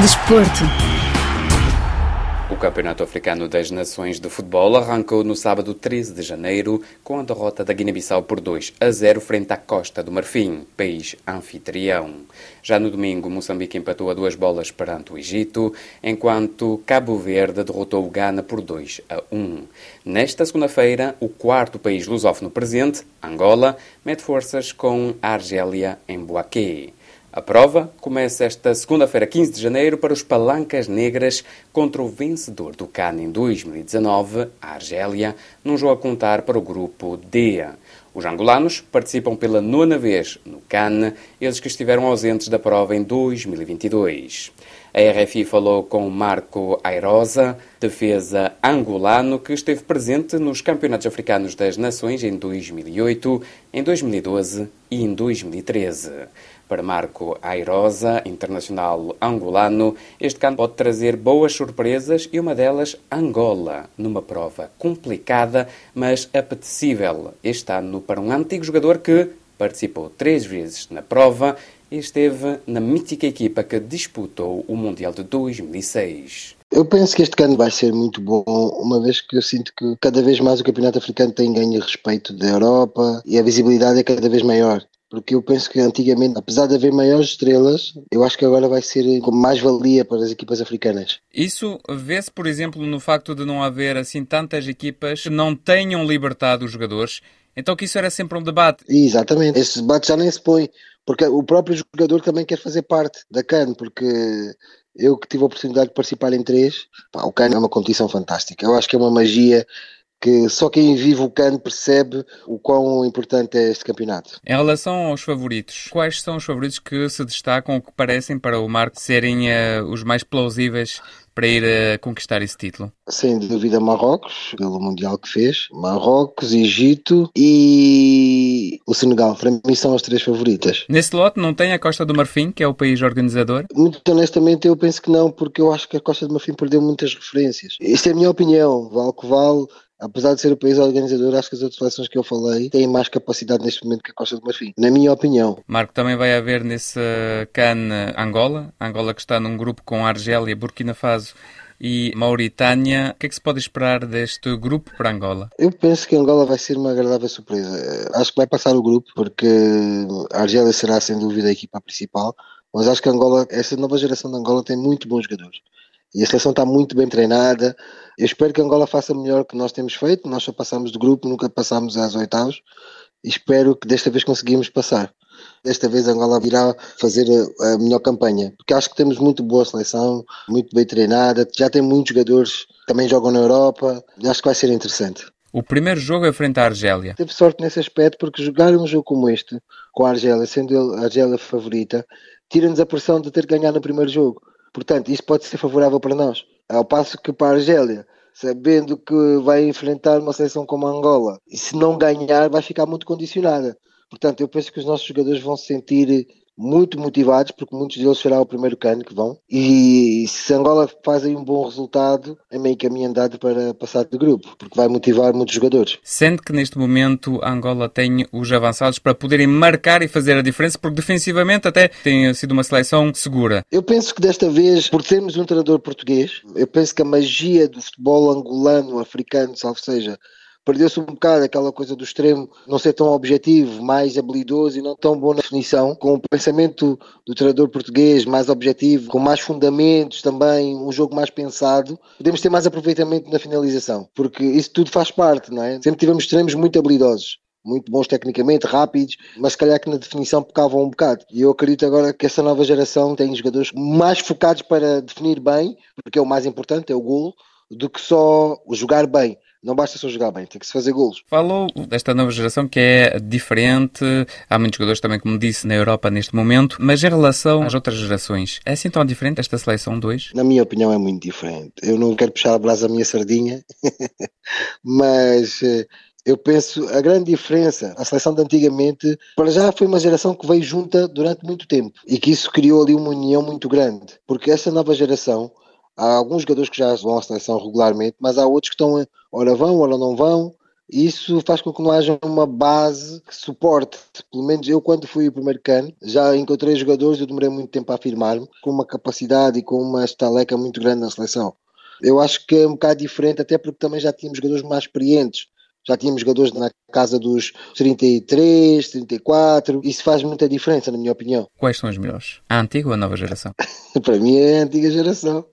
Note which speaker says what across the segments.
Speaker 1: Desporto.
Speaker 2: O Campeonato Africano das Nações de Futebol arrancou no sábado 13 de janeiro com a derrota da Guiné-Bissau por 2 a 0 frente à Costa do Marfim, país anfitrião. Já no domingo, Moçambique empatou a duas bolas perante o Egito, enquanto Cabo Verde derrotou o Ghana por 2 a 1. Nesta segunda-feira, o quarto país lusófono presente, Angola, mete forças com a Argélia em Boaquê. A prova começa esta segunda-feira, 15 de janeiro, para os Palancas Negras contra o vencedor do CAN em 2019, a Argélia, num jogo a contar para o grupo D. Os angolanos participam pela nona vez no CAN, eles que estiveram ausentes da prova em 2022. A RFI falou com Marco Airosa, defesa angolano, que esteve presente nos Campeonatos Africanos das Nações em 2008, em 2012 e em 2013. Para Marco Airosa, internacional angolano, este canto pode trazer boas surpresas e uma delas, Angola, numa prova complicada, mas apetecível este ano para um antigo jogador que participou três vezes na prova e esteve na mítica equipa que disputou o Mundial de 2006.
Speaker 3: Eu penso que este ano vai ser muito bom, uma vez que eu sinto que cada vez mais o campeonato africano tem ganho respeito da Europa e a visibilidade é cada vez maior. Porque eu penso que antigamente, apesar de haver maiores estrelas, eu acho que agora vai ser como mais-valia para as equipas africanas.
Speaker 4: Isso vê-se, por exemplo, no facto de não haver assim tantas equipas que não tenham libertado os jogadores. Então que isso era sempre um debate.
Speaker 3: Exatamente. Esse debate já nem se põe. Porque o próprio jogador também quer fazer parte da CAN, porque eu que tive a oportunidade de participar em três, pá, o CAN é uma competição fantástica. Eu acho que é uma magia que só quem vive o CAN percebe o quão importante é este campeonato.
Speaker 4: Em relação aos favoritos, quais são os favoritos que se destacam ou que parecem para o Marco serem uh, os mais plausíveis para ir uh, conquistar esse título?
Speaker 3: Sem dúvida Marrocos, pelo Mundial que fez. Marrocos, Egito e o Senegal. Para mim são as três favoritas.
Speaker 4: Nesse lote não tem a Costa do Marfim, que é o país organizador?
Speaker 3: Muito honestamente eu penso que não, porque eu acho que a Costa do Marfim perdeu muitas referências. Esta é a minha opinião. Vale que vale apesar de ser o país organizador, acho que as outras seleções que eu falei têm mais capacidade neste momento que a Costa do Marfim, na minha opinião.
Speaker 4: Marco, também vai haver nesse CAN Angola, Angola que está num grupo com Argélia, Burkina Faso e Mauritânia. O que é que se pode esperar deste grupo para Angola?
Speaker 3: Eu penso que Angola vai ser uma agradável surpresa. Acho que vai passar o grupo, porque a Argélia será sem dúvida a equipa principal, mas acho que Angola, essa nova geração de Angola tem muito bons jogadores. E a seleção está muito bem treinada. Eu espero que Angola faça melhor que nós temos feito. Nós só passamos de grupo, nunca passamos às oitavas. E espero que desta vez conseguimos passar. Desta vez Angola virá fazer a, a melhor campanha, porque acho que temos muito boa seleção, muito bem treinada, já tem muitos jogadores que também jogam na Europa, acho que vai ser interessante.
Speaker 4: O primeiro jogo é frente à Argélia.
Speaker 3: Teve sorte nesse aspecto, porque jogar um jogo como este, com a Argélia, sendo a Argélia favorita, tira-nos a pressão de ter que ganhar no primeiro jogo. Portanto, isso pode ser favorável para nós. Ao passo que para a Argélia, sabendo que vai enfrentar uma seleção como a Angola, e se não ganhar, vai ficar muito condicionada. Portanto, eu penso que os nossos jogadores vão se sentir muito motivados, porque muitos deles será o primeiro cano que vão. E se Angola faz aí um bom resultado, é meio caminho andado para passar de grupo, porque vai motivar muitos jogadores.
Speaker 4: Sente que neste momento a Angola tem os avançados para poderem marcar e fazer a diferença, porque defensivamente até tem sido uma seleção segura.
Speaker 3: Eu penso que desta vez, por termos um treinador português, eu penso que a magia do futebol angolano, africano, salvo seja, perdeu-se um bocado aquela coisa do extremo não ser tão objetivo, mais habilidoso e não tão bom na definição, com o pensamento do treinador português mais objetivo, com mais fundamentos também, um jogo mais pensado, podemos ter mais aproveitamento na finalização, porque isso tudo faz parte, não é? Sempre tivemos extremos muito habilidosos muito bons tecnicamente, rápidos, mas se calhar que na definição pecavam um bocado. E eu acredito agora que essa nova geração tem jogadores mais focados para definir bem, porque é o mais importante, é o golo, do que só jogar bem. Não basta só jogar bem, tem que se fazer golos.
Speaker 4: Falou desta nova geração que é diferente. Há muitos jogadores também, como disse, na Europa neste momento. Mas em relação às outras gerações, é assim tão diferente esta seleção 2?
Speaker 3: Na minha opinião, é muito diferente. Eu não quero puxar a brasa à minha sardinha, mas eh, eu penso a grande diferença, a seleção de antigamente, para já foi uma geração que veio junta durante muito tempo e que isso criou ali uma união muito grande, porque essa nova geração Há alguns jogadores que já vão à seleção regularmente, mas há outros que estão, ora vão, ora não vão, Isso faz com que não haja uma base que suporte. Pelo menos eu, quando fui o primeiro cano, já encontrei jogadores, eu demorei muito tempo a afirmar-me, com uma capacidade e com uma estaleca muito grande na seleção. Eu acho que é um bocado diferente, até porque também já tínhamos jogadores mais experientes. Já tínhamos jogadores na casa dos 33, 34. Isso faz muita diferença, na minha opinião.
Speaker 4: Quais são os melhores? A antiga ou a nova geração?
Speaker 3: Para mim é a antiga geração.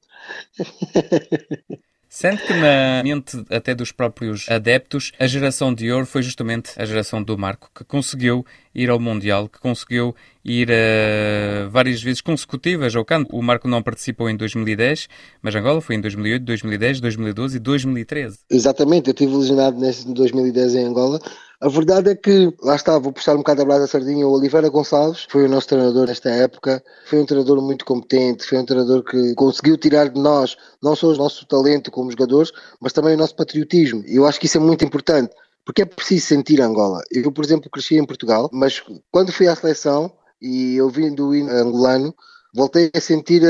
Speaker 4: Sendo que na mente até dos próprios adeptos, a geração de ouro foi justamente a geração do Marco, que conseguiu ir ao Mundial, que conseguiu ir uh, várias vezes consecutivas ao canto. O Marco não participou em 2010, mas Angola foi em 2008, 2010, 2012 e 2013.
Speaker 3: Exatamente, eu estive lesionado nesse 2010 em Angola a verdade é que, lá está, vou puxar um bocado a brasa sardinha, o Oliveira Gonçalves foi o nosso treinador nesta época, foi um treinador muito competente, foi um treinador que conseguiu tirar de nós não só o nosso talento como jogadores, mas também o nosso patriotismo. E eu acho que isso é muito importante, porque é preciso sentir Angola. Eu, por exemplo, cresci em Portugal, mas quando fui à seleção e eu vim do hino angolano, voltei a sentir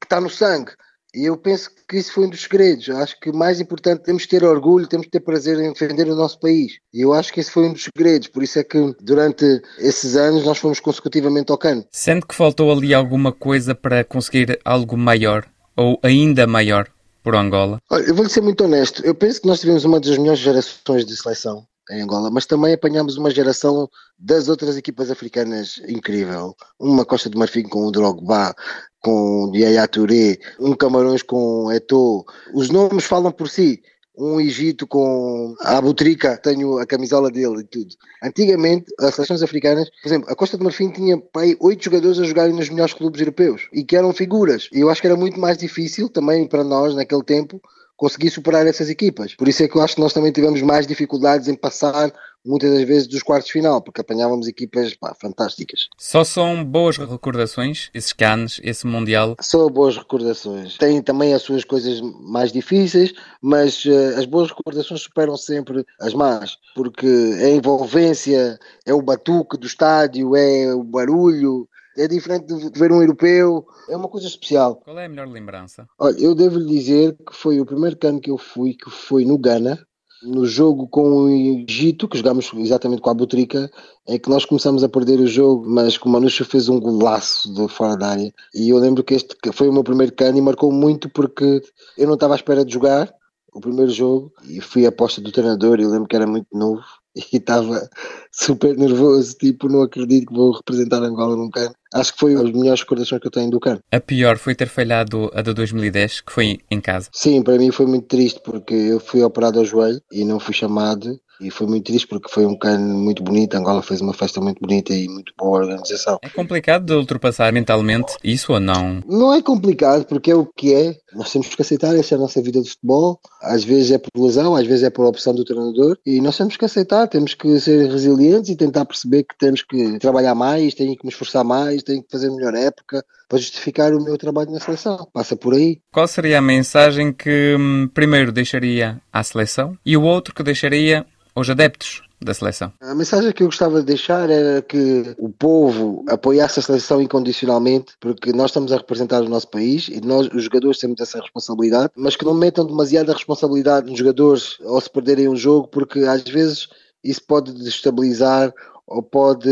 Speaker 3: que está no sangue e eu penso que isso foi um dos segredos. Acho que o mais importante temos que ter orgulho, temos que ter prazer em defender o nosso país. E eu acho que esse foi um dos segredos. Por isso é que durante esses anos nós fomos consecutivamente ao cano.
Speaker 4: Sente que faltou ali alguma coisa para conseguir algo maior ou ainda maior por Angola?
Speaker 3: Olha, eu vou ser muito honesto. Eu penso que nós tivemos uma das melhores gerações de seleção em Angola, mas também apanhámos uma geração das outras equipas africanas incrível. Uma Costa de Marfim com o Drogba, com Yaya Touré, um Camarões com Eto'o. Os nomes falam por si. Um Egito com a Abutrica, tenho a camisola dele e tudo. Antigamente, as seleções africanas, por exemplo, a Costa de Marfim tinha pai, oito jogadores a jogarem nos melhores clubes europeus e que eram figuras. E eu acho que era muito mais difícil também para nós, naquele tempo, conseguir superar essas equipas. Por isso é que eu acho que nós também tivemos mais dificuldades em passar muitas das vezes dos quartos final, porque apanhávamos equipas pá, fantásticas.
Speaker 4: Só são boas recordações, esses canes, esse Mundial?
Speaker 3: São boas recordações. Tem também as suas coisas mais difíceis, mas uh, as boas recordações superam sempre as más, porque é a envolvência, é o batuque do estádio, é o barulho, é diferente de ver um europeu, é uma coisa especial.
Speaker 4: Qual é a melhor lembrança?
Speaker 3: Olha, eu devo lhe dizer que foi o primeiro cano que eu fui, que foi no Ghana, no jogo com o Egito, que jogámos exatamente com a Butrica, é que nós começamos a perder o jogo, mas que o Manucho fez um golaço de fora da área. E eu lembro que este foi o meu primeiro cano e marcou muito porque eu não estava à espera de jogar o primeiro jogo e fui a aposta do treinador. Eu lembro que era muito novo e estava super nervoso, tipo, não acredito que vou representar Angola num cano. Acho que foi as melhores recordações que eu tenho do cano.
Speaker 4: A pior foi ter falhado a de 2010, que foi em casa.
Speaker 3: Sim, para mim foi muito triste porque eu fui operado ao joelho e não fui chamado e foi muito triste porque foi um cano muito bonito. Angola fez uma festa muito bonita e muito boa organização.
Speaker 4: É complicado de ultrapassar mentalmente isso ou não?
Speaker 3: Não é complicado porque é o que é. Nós temos que aceitar, essa é a nossa vida de futebol. Às vezes é por lesão, às vezes é por opção do treinador e nós temos que aceitar, temos que ser resilientes e tentar perceber que temos que trabalhar mais, tenho que me esforçar mais, tenho que fazer melhor época para justificar o meu trabalho na seleção. Passa por aí.
Speaker 4: Qual seria a mensagem que hum, primeiro deixaria à seleção e o outro que deixaria aos adeptos da seleção?
Speaker 3: A mensagem que eu gostava de deixar era que o povo apoiasse a seleção incondicionalmente, porque nós estamos a representar o nosso país e nós, os jogadores, temos essa responsabilidade, mas que não metam demasiada responsabilidade nos jogadores ao se perderem um jogo, porque às vezes isso pode destabilizar ou pode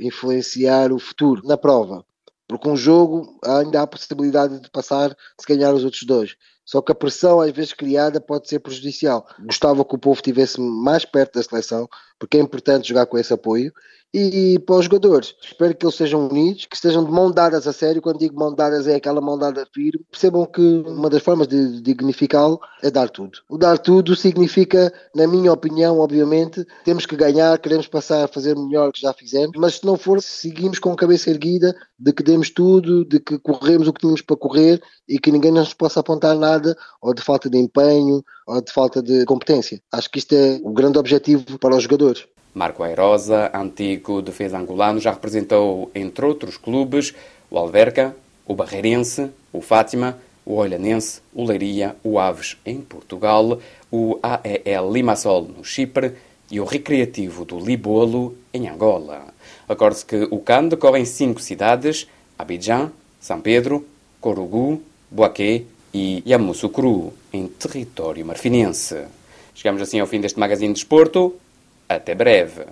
Speaker 3: influenciar o futuro na prova. Porque um jogo ainda há a possibilidade de passar se ganhar os outros dois. Só que a pressão, às vezes criada, pode ser prejudicial. Gostava que o povo estivesse mais perto da seleção, porque é importante jogar com esse apoio e para os jogadores. Espero que eles sejam unidos, que estejam de mão dadas a sério. Quando digo mão dadas, é aquela mão dada firme. Percebam que uma das formas de dignificá-lo é dar tudo. O dar tudo significa, na minha opinião, obviamente, temos que ganhar, queremos passar a fazer melhor que já fizemos, mas se não for, seguimos com a cabeça erguida de que demos tudo, de que corremos o que tínhamos para correr e que ninguém nos possa apontar nada ou de falta de empenho ou de falta de competência. Acho que isto é o grande objetivo para os jogadores.
Speaker 2: Marco Airosa, antigo defesa angolano, já representou, entre outros clubes, o Alverca, o Barreirense, o Fátima, o Olhanense, o Leiria, o Aves em Portugal, o AEL Limassol no Chipre e o Recreativo do Libolo em Angola. Acorde-se que o CAN decorre em cinco cidades, Abidjan, São Pedro, Corugu, Boaquê e Yamoussoukro, em território marfinense. Chegamos assim ao fim deste Magazine de Desporto. Até breve.